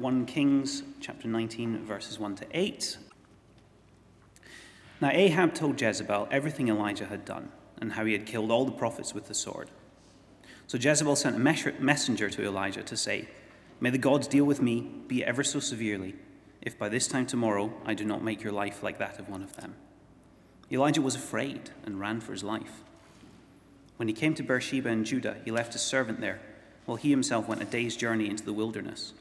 1 Kings chapter 19, verses 1 to 8. Now Ahab told Jezebel everything Elijah had done and how he had killed all the prophets with the sword. So Jezebel sent a messenger to Elijah to say, May the gods deal with me, be ever so severely, if by this time tomorrow I do not make your life like that of one of them. Elijah was afraid and ran for his life. When he came to Beersheba in Judah, he left his servant there, while he himself went a day's journey into the wilderness.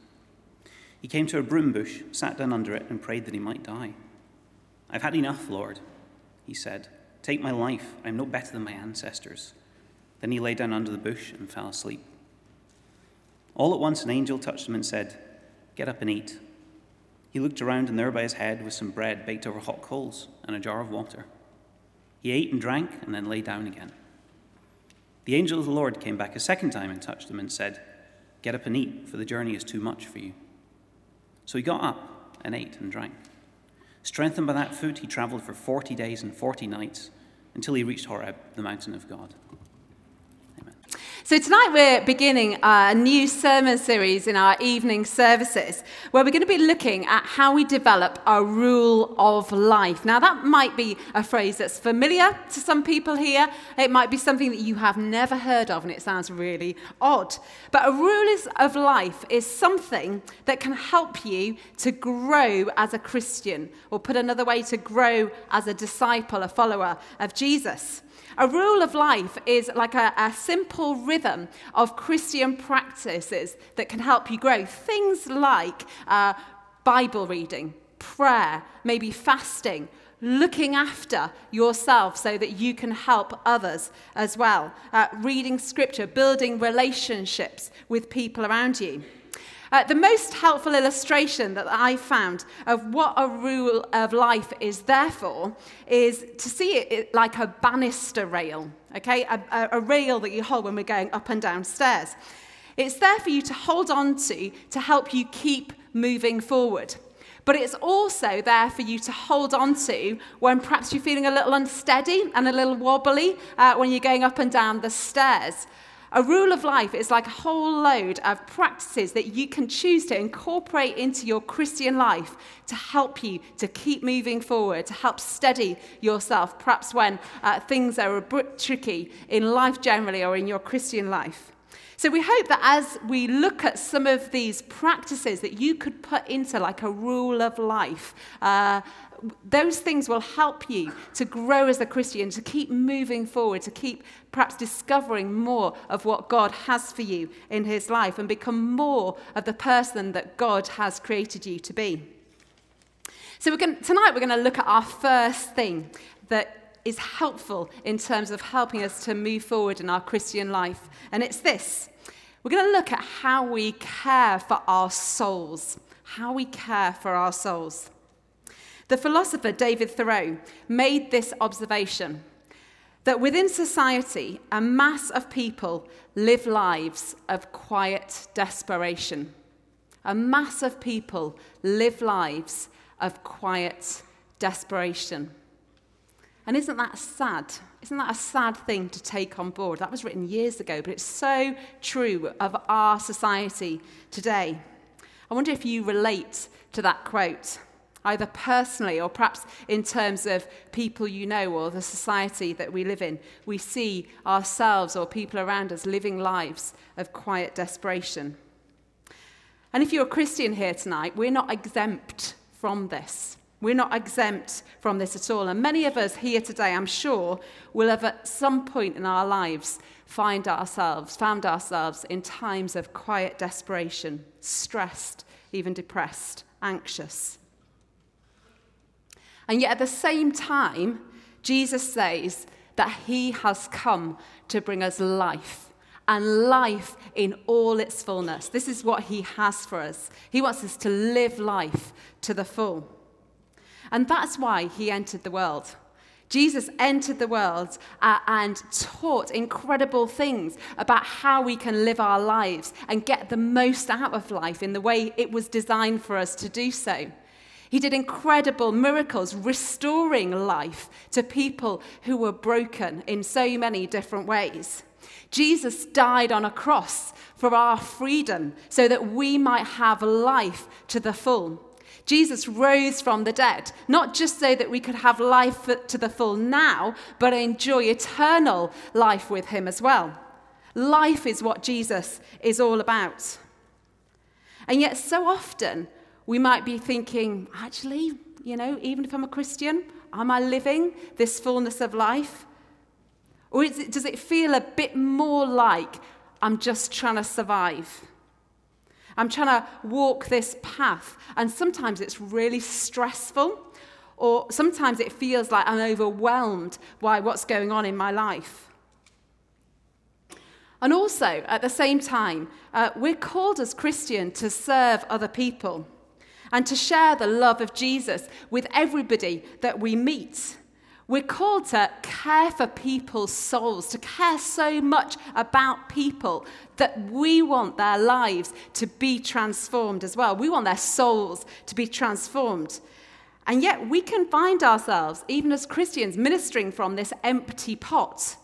He came to a broom bush, sat down under it, and prayed that he might die. I've had enough, Lord, he said. Take my life. I am no better than my ancestors. Then he lay down under the bush and fell asleep. All at once, an angel touched him and said, Get up and eat. He looked around, and there by his head was some bread baked over hot coals and a jar of water. He ate and drank and then lay down again. The angel of the Lord came back a second time and touched him and said, Get up and eat, for the journey is too much for you. So he got up and ate and drank. Strengthened by that food, he traveled for 40 days and 40 nights until he reached Horeb, the mountain of God. So, tonight we're beginning a new sermon series in our evening services where we're going to be looking at how we develop a rule of life. Now, that might be a phrase that's familiar to some people here. It might be something that you have never heard of and it sounds really odd. But a rule of life is something that can help you to grow as a Christian, or put another way, to grow as a disciple, a follower of Jesus. A rule of life is like a, a, simple rhythm of Christian practices that can help you grow. Things like uh, Bible reading, prayer, maybe fasting, looking after yourself so that you can help others as well, uh, reading scripture, building relationships with people around you. Uh, the most helpful illustration that I found of what a rule of life is there for is to see it like a banister rail, okay? A, a rail that you hold when we're going up and down stairs. It's there for you to hold on to to help you keep moving forward. But it's also there for you to hold on to when perhaps you're feeling a little unsteady and a little wobbly uh, when you're going up and down the stairs. A rule of life is like a whole load of practices that you can choose to incorporate into your Christian life to help you to keep moving forward, to help steady yourself, perhaps when uh, things are a bit tricky in life generally or in your Christian life. So we hope that as we look at some of these practices that you could put into like a rule of life, uh, those things will help you to grow as a Christian, to keep moving forward, to keep perhaps discovering more of what God has for you in His life and become more of the person that God has created you to be. So we're going, tonight we're going to look at our first thing that is helpful in terms of helping us to move forward in our Christian life, and it's this. We're going to look at how we care for our souls. How we care for our souls. The philosopher David Thoreau made this observation that within society, a mass of people live lives of quiet desperation. A mass of people live lives of quiet desperation. And isn't that sad? Isn't that a sad thing to take on board? That was written years ago, but it's so true of our society today. I wonder if you relate to that quote either personally or perhaps in terms of people you know or the society that we live in. We see ourselves or people around us living lives of quiet desperation. And if you're a Christian here tonight, we're not exempt from this. We're not exempt from this at all. And many of us here today, I'm sure, will have at some point in our lives find ourselves, found ourselves in times of quiet desperation, stressed, even depressed, anxious. And yet at the same time, Jesus says that he has come to bring us life and life in all its fullness. This is what he has for us. He wants us to live life to the full. And that's why he entered the world. Jesus entered the world uh, and taught incredible things about how we can live our lives and get the most out of life in the way it was designed for us to do so. He did incredible miracles, restoring life to people who were broken in so many different ways. Jesus died on a cross for our freedom so that we might have life to the full. Jesus rose from the dead, not just so that we could have life to the full now, but enjoy eternal life with him as well. Life is what Jesus is all about. And yet, so often, we might be thinking, actually, you know, even if I'm a Christian, am I living this fullness of life? Or it, does it feel a bit more like I'm just trying to survive? I'm trying to walk this path. And sometimes it's really stressful, or sometimes it feels like I'm overwhelmed by what's going on in my life. And also, at the same time, uh, we're called as Christians to serve other people and to share the love of Jesus with everybody that we meet. We're called to care for people's souls, to care so much about people that we want their lives to be transformed as well. We want their souls to be transformed. And yet we can find ourselves, even as Christians, ministering from this empty pot.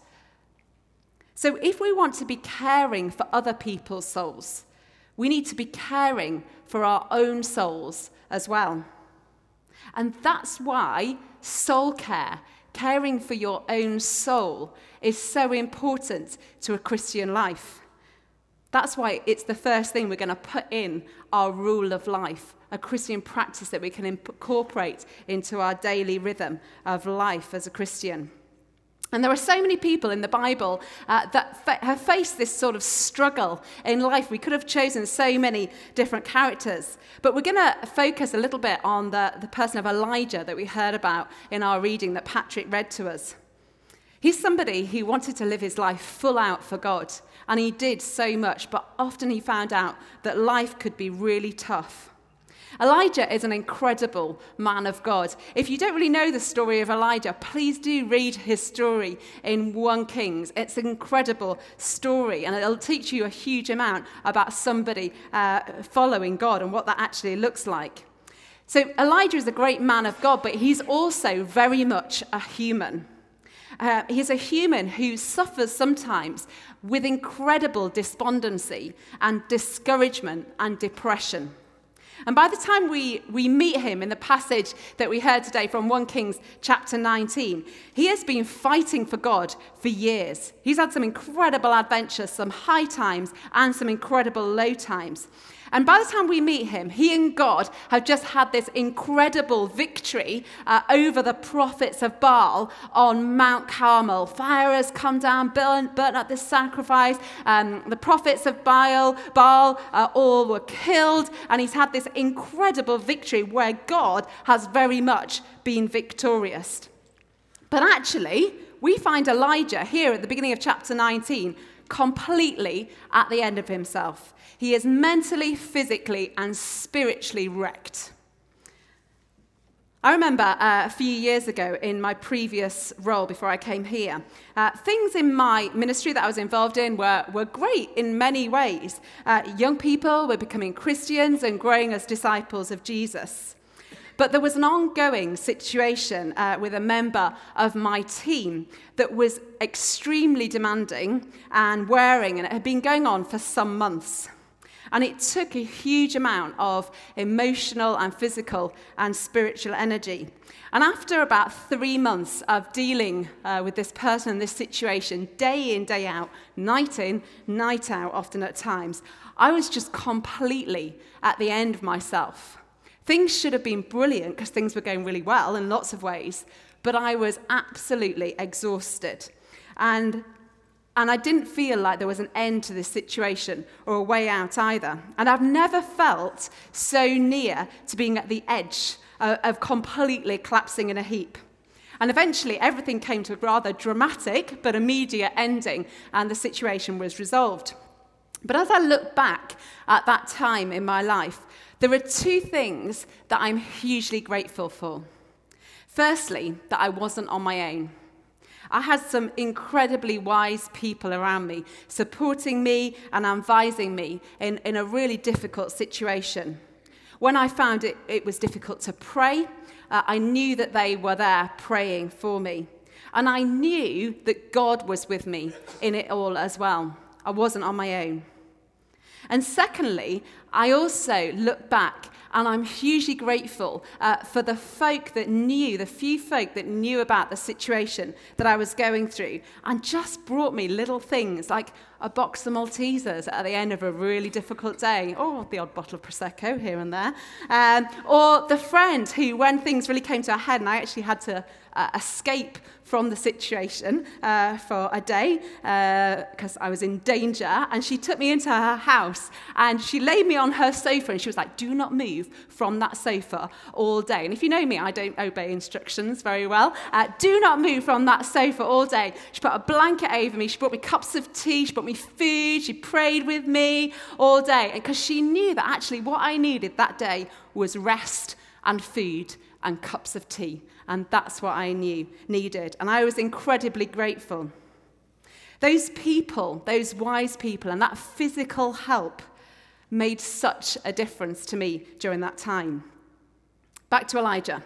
So if we want to be caring for other people's souls, we need to be caring for our own souls as well. And that's why soul care caring for your own soul is so important to a Christian life. That's why it's the first thing we're going to put in our rule of life, a Christian practice that we can incorporate into our daily rhythm of life as a Christian. And there are so many people in the Bible uh, that fa- have faced this sort of struggle in life. We could have chosen so many different characters. But we're going to focus a little bit on the, the person of Elijah that we heard about in our reading that Patrick read to us. He's somebody who wanted to live his life full out for God. And he did so much, but often he found out that life could be really tough. Elijah is an incredible man of God. If you don't really know the story of Elijah, please do read his story in 1 Kings. It's an incredible story, and it'll teach you a huge amount about somebody uh, following God and what that actually looks like. So, Elijah is a great man of God, but he's also very much a human. Uh, he's a human who suffers sometimes with incredible despondency and discouragement and depression. And by the time we, we meet him in the passage that we heard today from 1 Kings chapter 19, he has been fighting for God for years. He's had some incredible adventures, some high times, and some incredible low times. And by the time we meet him, he and God have just had this incredible victory uh, over the prophets of Baal on Mount Carmel. Fire has come down, burnt, burnt up this sacrifice. Um, the prophets of Baal, Baal uh, all were killed. And he's had this incredible victory where God has very much been victorious. But actually, we find Elijah here at the beginning of chapter 19 completely at the end of himself. He is mentally, physically, and spiritually wrecked. I remember uh, a few years ago in my previous role before I came here, uh, things in my ministry that I was involved in were, were great in many ways. Uh, young people were becoming Christians and growing as disciples of Jesus. But there was an ongoing situation uh, with a member of my team that was extremely demanding and wearing, and it had been going on for some months. And it took a huge amount of emotional and physical and spiritual energy. And after about three months of dealing uh, with this person and this situation, day in, day out, night in, night out, often at times, I was just completely at the end of myself. Things should have been brilliant because things were going really well in lots of ways, but I was absolutely exhausted. And, and I didn't feel like there was an end to this situation or a way out either. And I've never felt so near to being at the edge of, of completely collapsing in a heap. And eventually, everything came to a rather dramatic but immediate ending, and the situation was resolved. But as I look back at that time in my life, there are two things that I'm hugely grateful for. Firstly, that I wasn't on my own. I had some incredibly wise people around me supporting me and advising me in, in a really difficult situation. When I found it, it was difficult to pray, uh, I knew that they were there praying for me. And I knew that God was with me in it all as well. I wasn't on my own. And secondly, I also look back and I'm hugely grateful uh, for the folk that knew, the few folk that knew about the situation that I was going through, and just brought me little things like a box of Maltesers at the end of a really difficult day, or the odd bottle of Prosecco here and there, um, or the friend who, when things really came to a head and I actually had to uh, escape from the situation uh, for a day because uh, I was in danger. And she took me into her house and she laid me on her sofa and she was like, Do not move from that sofa all day. And if you know me, I don't obey instructions very well. Uh, do not move from that sofa all day. She put a blanket over me. She brought me cups of tea. She brought me food. She prayed with me all day. Because she knew that actually what I needed that day was rest and food and cups of tea. And that's what I knew needed. And I was incredibly grateful. Those people, those wise people, and that physical help made such a difference to me during that time. Back to Elijah.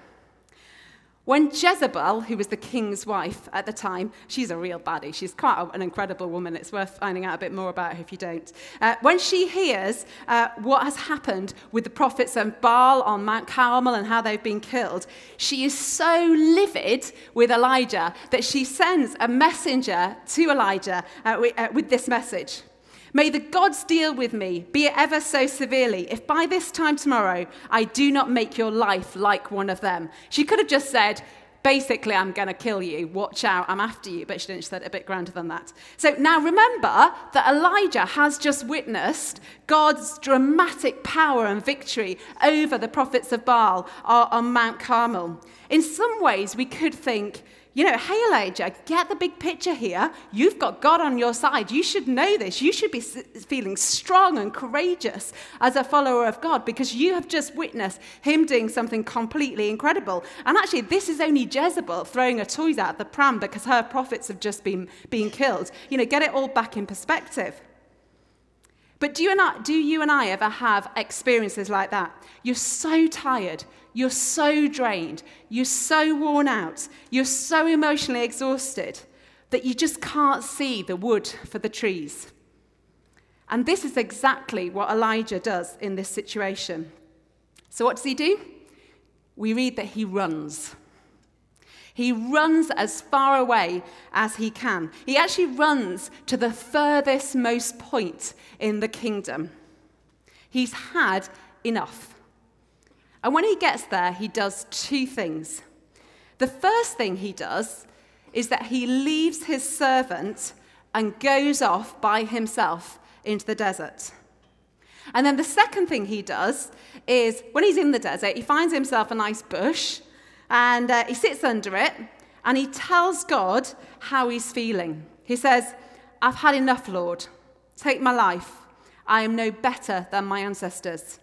When Jezebel, who was the king's wife at the time, she's a real baddie, she's quite an incredible woman, it's worth finding out a bit more about her if you don't. Uh, when she hears uh, what has happened with the prophets of Baal on Mount Carmel and how they've been killed, she is so livid with Elijah that she sends a messenger to Elijah uh, uh, with this message. May the gods deal with me, be it ever so severely, if by this time tomorrow I do not make your life like one of them. She could have just said, basically, I'm going to kill you. Watch out, I'm after you. But she didn't. She said a bit grander than that. So now remember that Elijah has just witnessed God's dramatic power and victory over the prophets of Baal on Mount Carmel. In some ways, we could think, you know, hey, Elijah, get the big picture here. You've got God on your side. You should know this. You should be feeling strong and courageous as a follower of God because you have just witnessed him doing something completely incredible. And actually, this is only Jezebel throwing her toys out the pram because her prophets have just been being killed. You know, get it all back in perspective. But do you, and I, do you and I ever have experiences like that? You're so tired, you're so drained, you're so worn out, you're so emotionally exhausted that you just can't see the wood for the trees. And this is exactly what Elijah does in this situation. So, what does he do? We read that he runs. He runs as far away as he can. He actually runs to the furthest most point in the kingdom. He's had enough. And when he gets there, he does two things. The first thing he does is that he leaves his servant and goes off by himself into the desert. And then the second thing he does is when he's in the desert, he finds himself a nice bush and uh, he sits under it and he tells God how he's feeling. He says, I've had enough, Lord. Take my life. I am no better than my ancestors.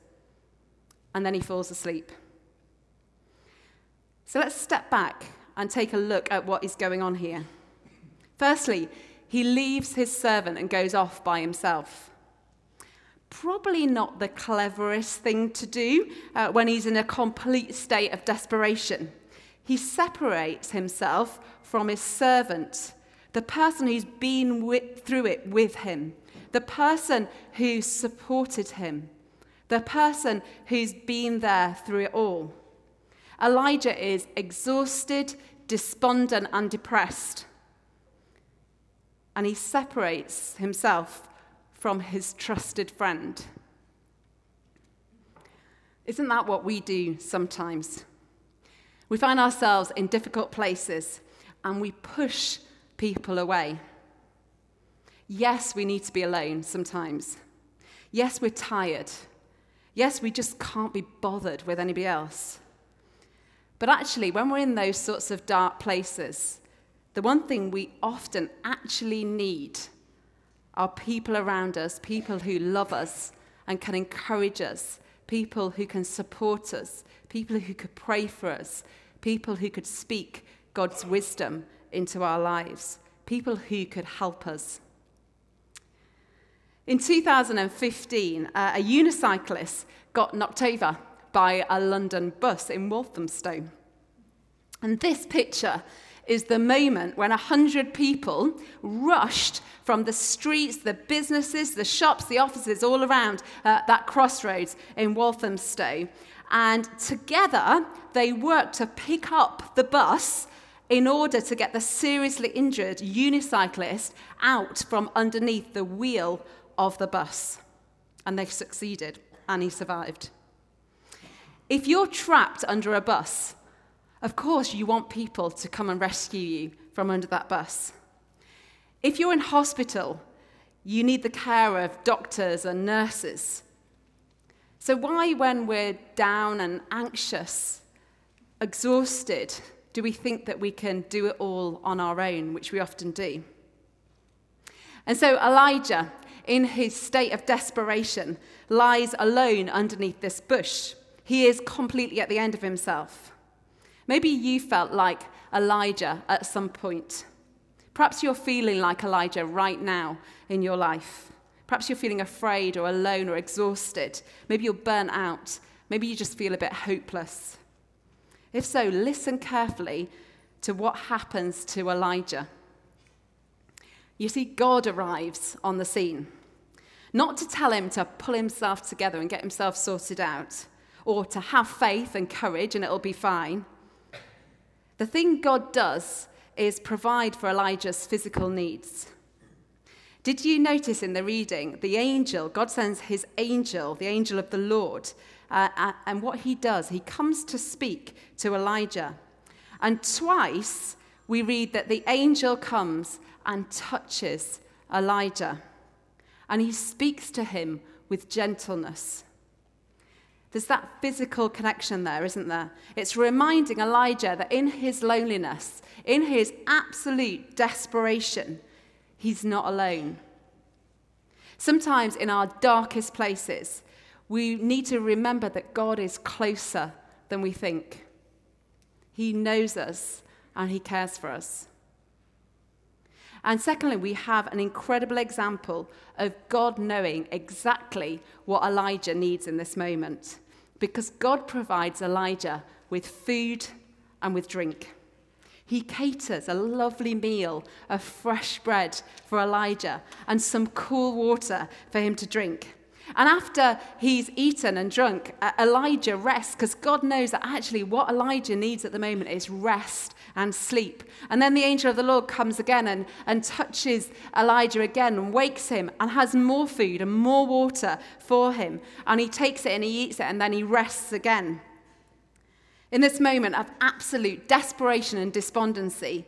And then he falls asleep. So let's step back and take a look at what is going on here. Firstly, he leaves his servant and goes off by himself probably not the cleverest thing to do uh, when he's in a complete state of desperation. He separates himself from his servant, the person who's been with, through it with him, the person who supported him, the person who's been there through it all. Elijah is exhausted, despondent, and depressed. And he separates himself from his trusted friend. Isn't that what we do sometimes? We find ourselves in difficult places and we push people away. Yes, we need to be alone sometimes. Yes, we're tired. Yes, we just can't be bothered with anybody else. But actually, when we're in those sorts of dark places, the one thing we often actually need are people around us, people who love us and can encourage us, people who can support us, people who could pray for us, people who could speak God's wisdom into our lives, people who could help us. In 2015, uh, a unicyclist got knocked over by a London bus in Walthamstow. And this picture is the moment when a hundred people rushed from the streets, the businesses, the shops, the offices all around uh, that crossroads in Walthamstow. And together they worked to pick up the bus in order to get the seriously injured unicyclist out from underneath the wheel of the bus. And they succeeded, and he survived. If you're trapped under a bus, of course you want people to come and rescue you from under that bus. If you're in hospital, you need the care of doctors and nurses. So, why, when we're down and anxious, exhausted, do we think that we can do it all on our own, which we often do? And so Elijah, in his state of desperation, lies alone underneath this bush. He is completely at the end of himself. Maybe you felt like Elijah at some point. Perhaps you're feeling like Elijah right now in your life. Perhaps you're feeling afraid or alone or exhausted. Maybe you're burnt out. Maybe you just feel a bit hopeless. If so, listen carefully to what happens to Elijah. You see, God arrives on the scene, not to tell him to pull himself together and get himself sorted out, or to have faith and courage and it'll be fine. The thing God does is provide for Elijah's physical needs. Did you notice in the reading, the angel, God sends his angel, the angel of the Lord, uh, uh, and what he does, he comes to speak to Elijah. And twice we read that the angel comes and touches Elijah. And he speaks to him with gentleness. There's that physical connection there, isn't there? It's reminding Elijah that in his loneliness, in his absolute desperation, he's not alone. Sometimes in our darkest places, we need to remember that God is closer than we think. He knows us and He cares for us. And secondly, we have an incredible example of God knowing exactly what Elijah needs in this moment. Because God provides Elijah with food and with drink. He caters a lovely meal of fresh bread for Elijah and some cool water for him to drink. And after he's eaten and drunk, uh, Elijah rests because God knows that actually what Elijah needs at the moment is rest and sleep. And then the angel of the Lord comes again and, and touches Elijah again and wakes him and has more food and more water for him. And he takes it and he eats it and then he rests again. In this moment of absolute desperation and despondency,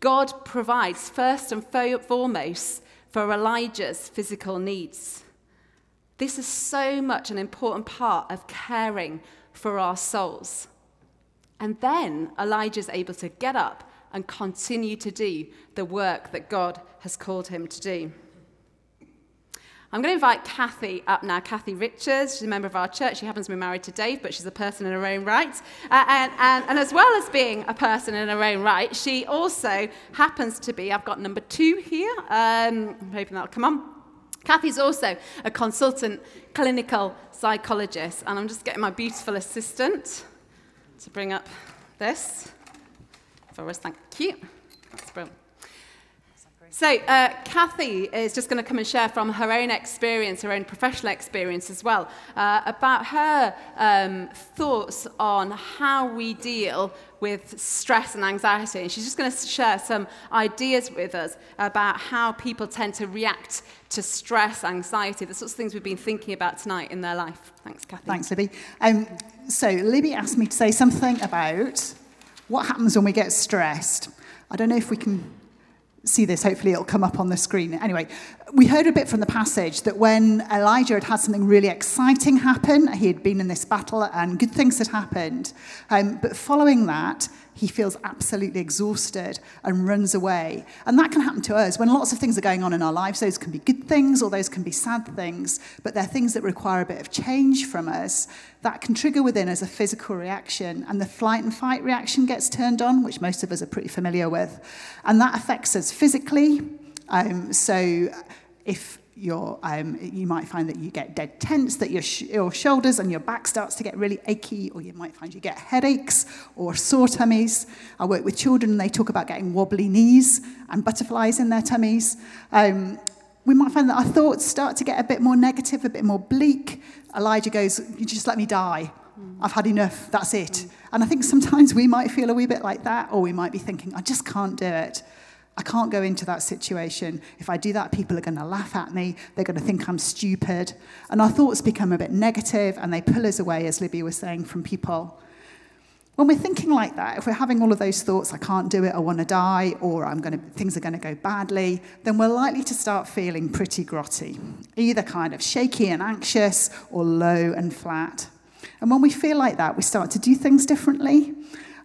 God provides first and foremost for Elijah's physical needs. This is so much an important part of caring for our souls. And then Elijah is able to get up and continue to do the work that God has called him to do. I'm going to invite Kathy up now. Kathy Richards, she's a member of our church. She happens to be married to Dave, but she's a person in her own right. Uh, and, and, and as well as being a person in her own right, she also happens to be, I've got number two here. Um, I'm hoping that'll come on. Kathy's also a consultant clinical psychologist, and I'm just getting my beautiful assistant to bring up this for us. Thank you. That's brilliant. So, uh, Kathy is just going to come and share from her own experience, her own professional experience as well, uh, about her um, thoughts on how we deal with stress and anxiety. And she's just going to share some ideas with us about how people tend to react to stress, anxiety, the sorts of things we've been thinking about tonight in their life. Thanks, Kathy. Thanks, Libby. Um, so, Libby asked me to say something about what happens when we get stressed. I don't know if we can see this. Hopefully, it'll come up on the screen. Anyway, we heard a bit from the passage that when Elijah had had something really exciting happen, he had been in this battle and good things had happened. Um, but following that, he feels absolutely exhausted and runs away. And that can happen to us when lots of things are going on in our lives. Those can be good things or those can be sad things, but they're things that require a bit of change from us. That can trigger within us a physical reaction, and the flight and fight reaction gets turned on, which most of us are pretty familiar with. And that affects us physically. Um, so if your, um, you might find that you get dead tense, that your, sh- your shoulders and your back starts to get really achy, or you might find you get headaches or sore tummies. I work with children and they talk about getting wobbly knees and butterflies in their tummies. Um, we might find that our thoughts start to get a bit more negative, a bit more bleak. Elijah goes, You just let me die. I've had enough. That's it. And I think sometimes we might feel a wee bit like that, or we might be thinking, I just can't do it. I can't go into that situation. If I do that, people are going to laugh at me. They're going to think I'm stupid. And our thoughts become a bit negative and they pull us away, as Libby was saying, from people. When we're thinking like that, if we're having all of those thoughts, I can't do it, I want to die, or I'm going to, things are going to go badly, then we're likely to start feeling pretty grotty, either kind of shaky and anxious or low and flat. And when we feel like that, we start to do things differently.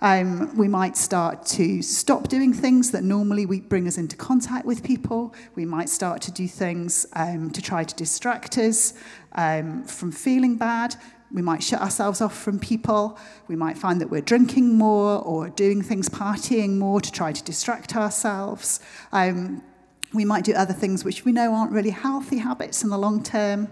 Um, we might start to stop doing things that normally we bring us into contact with people. We might start to do things um, to try to distract us um, from feeling bad. We might shut ourselves off from people. We might find that we're drinking more or doing things, partying more to try to distract ourselves. Um, we might do other things which we know aren't really healthy habits in the long term.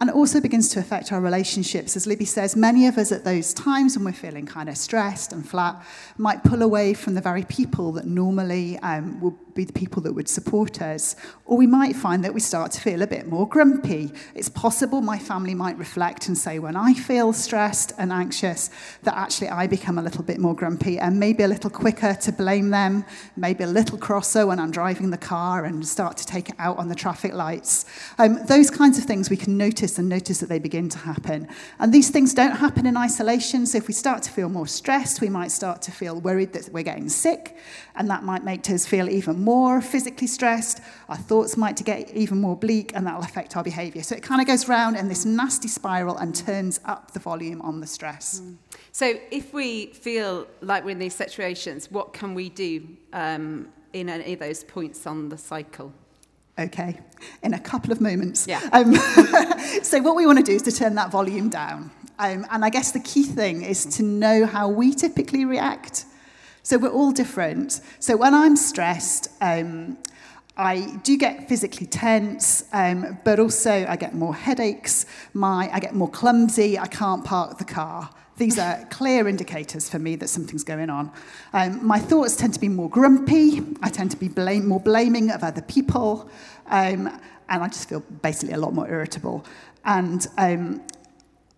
And it also begins to affect our relationships. As Libby says, many of us at those times when we're feeling kind of stressed and flat might pull away from the very people that normally um, will be the people that would support us. Or we might find that we start to feel a bit more grumpy. It's possible my family might reflect and say, when I feel stressed and anxious, that actually I become a little bit more grumpy and maybe a little quicker to blame them, maybe a little crosser when I'm driving the car and start to take it out on the traffic lights. Um, those kinds of things we can notice and notice that they begin to happen. And these things don't happen in isolation. So if we start to feel more stressed, we might start to feel worried that we're getting sick, and that might make us feel even more physically stressed. Our thoughts might get even more bleak, and that'll affect our behaviour. So it kind of goes round in this nasty spiral and turns up the volume on the stress. Mm. So if we feel like we're in these situations, what can we do um, in any of those points on the cycle? Okay, in a couple of moments. Yeah. Um, so what we want to do is to turn that volume down. Um, and I guess the key thing is to know how we typically react. So we're all different. So when I'm stressed, um, I do get physically tense, um, but also I get more headaches. My, I get more clumsy. I can't park the car. These are clear indicators for me that something's going on. Um, my thoughts tend to be more grumpy. I tend to be blame, more blaming of other people. Um, and I just feel basically a lot more irritable. And um,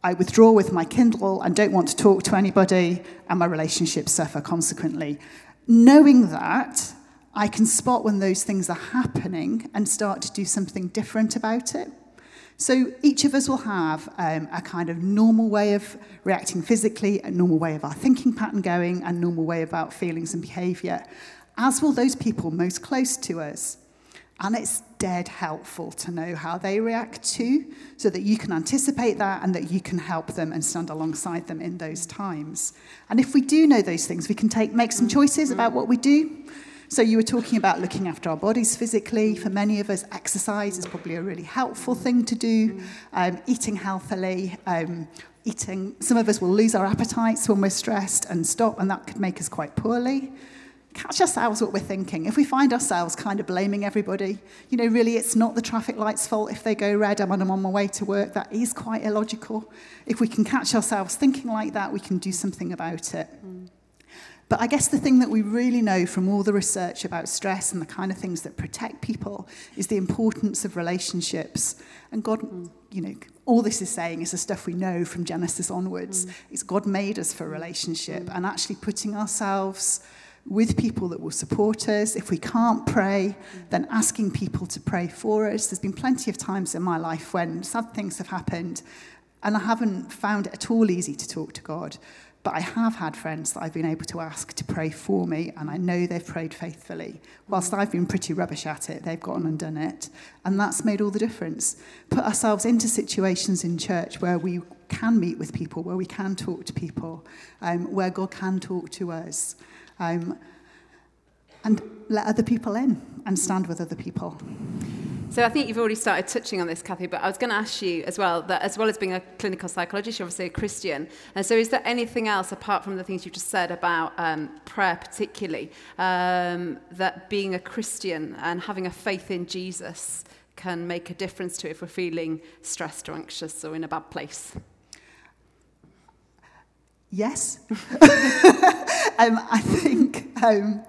I withdraw with my Kindle and don't want to talk to anybody, and my relationships suffer consequently. Knowing that, I can spot when those things are happening and start to do something different about it. So each of us will have um, a kind of normal way of reacting physically, a normal way of our thinking pattern going, a normal way about feelings and behaviour, as will those people most close to us. And it's dead helpful to know how they react too, so that you can anticipate that and that you can help them and stand alongside them in those times. And if we do know those things, we can take, make some choices about what we do. So you were talking about looking after our bodies physically. For many of us, exercise is probably a really helpful thing to do. Um, eating healthily, um, eating. Some of us will lose our appetites when we're stressed and stop, and that could make us quite poorly catch ourselves what we're thinking. If we find ourselves kind of blaming everybody, you know, really it's not the traffic light's fault if they go red and I'm on my way to work. That is quite illogical. If we can catch ourselves thinking like that, we can do something about it. Mm. But I guess the thing that we really know from all the research about stress and the kind of things that protect people is the importance of relationships. And God, mm. you know, all this is saying is the stuff we know from Genesis onwards. Mm. It's God made us for relationship mm. and actually putting ourselves with people that will support us. If we can't pray, then asking people to pray for us. There's been plenty of times in my life when sad things have happened and I haven't found it at all easy to talk to God. But I have had friends that I've been able to ask to pray for me, and I know they've prayed faithfully. Whilst I've been pretty rubbish at it, they've gone and done it. And that's made all the difference. Put ourselves into situations in church where we can meet with people, where we can talk to people, um, where God can talk to us um, and let other people in and stand with other people. So I think you've already started touching on this, Kathy, but I was going to ask you as well that as well as being a clinical psychologist, you're obviously a Christian. And so is there anything else apart from the things you've just said about um, prayer, particularly, um, that being a Christian and having a faith in Jesus can make a difference to if we're feeling stressed or anxious or in a bad place? Yes. um, I think. Um,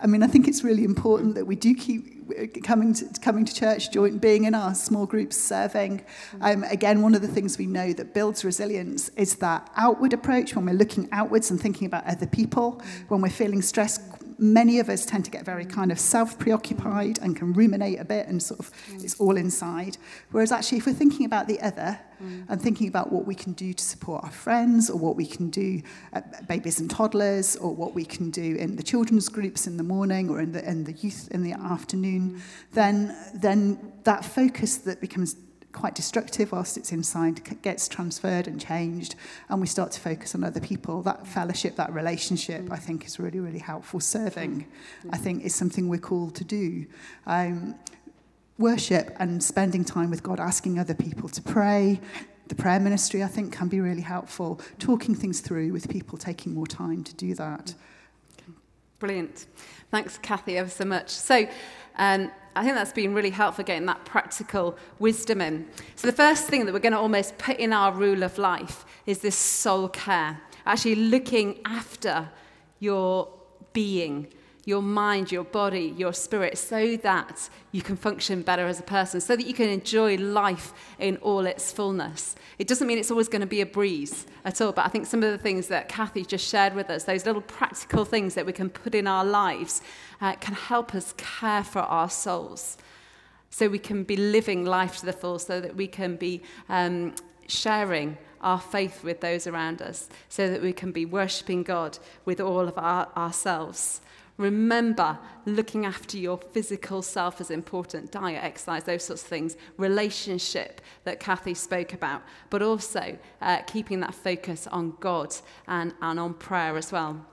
I mean, I think it's really important that we do keep coming to, coming to church, joint, being in our small groups, serving. Um, again, one of the things we know that builds resilience is that outward approach when we're looking outwards and thinking about other people. When we're feeling stressed, many of us tend to get very kind of self preoccupied and can ruminate a bit and sort of mm. it's all inside. Whereas actually, if we're thinking about the other mm. and thinking about what we can do to support our friends or what we can do at babies and toddlers or what we can do in the children's groups in the morning or in the, in the youth in the afternoon, mm. then, then that focus that becomes quite destructive whilst it's inside gets transferred and changed and we start to focus on other people. That fellowship that relationship i think is really really helpful. Serving i think is something we're called to do. Um, worship and spending time with god asking other people to pray the prayer ministry i think can be really helpful. Talking things through with people taking more time to do that. Brilliant. Thanks kathy ever so much. So um, I think that's been really helpful getting that practical wisdom in. So, the first thing that we're going to almost put in our rule of life is this soul care, actually looking after your being, your mind, your body, your spirit, so that you can function better as a person, so that you can enjoy life in all its fullness. It doesn't mean it's always going to be a breeze at all, but I think some of the things that Kathy just shared with us, those little practical things that we can put in our lives, uh, can help us care for our souls. So we can be living life to the full, so that we can be um, sharing our faith with those around us, so that we can be worshipping God with all of our, ourselves. Remember, looking after your physical self is important. Diet, exercise, those sorts of things, relationship that Kathy spoke about, but also uh, keeping that focus on God and, and on prayer as well.